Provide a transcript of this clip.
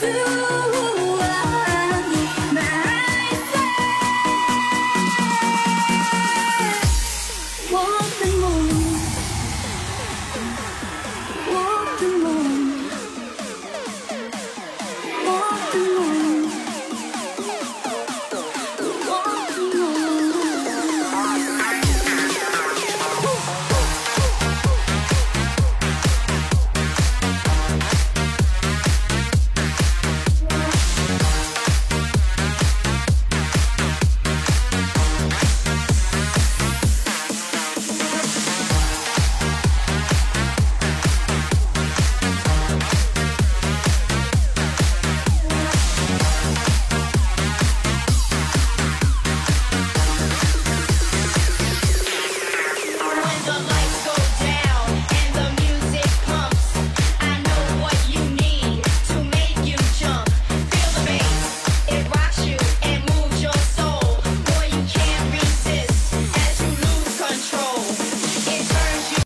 do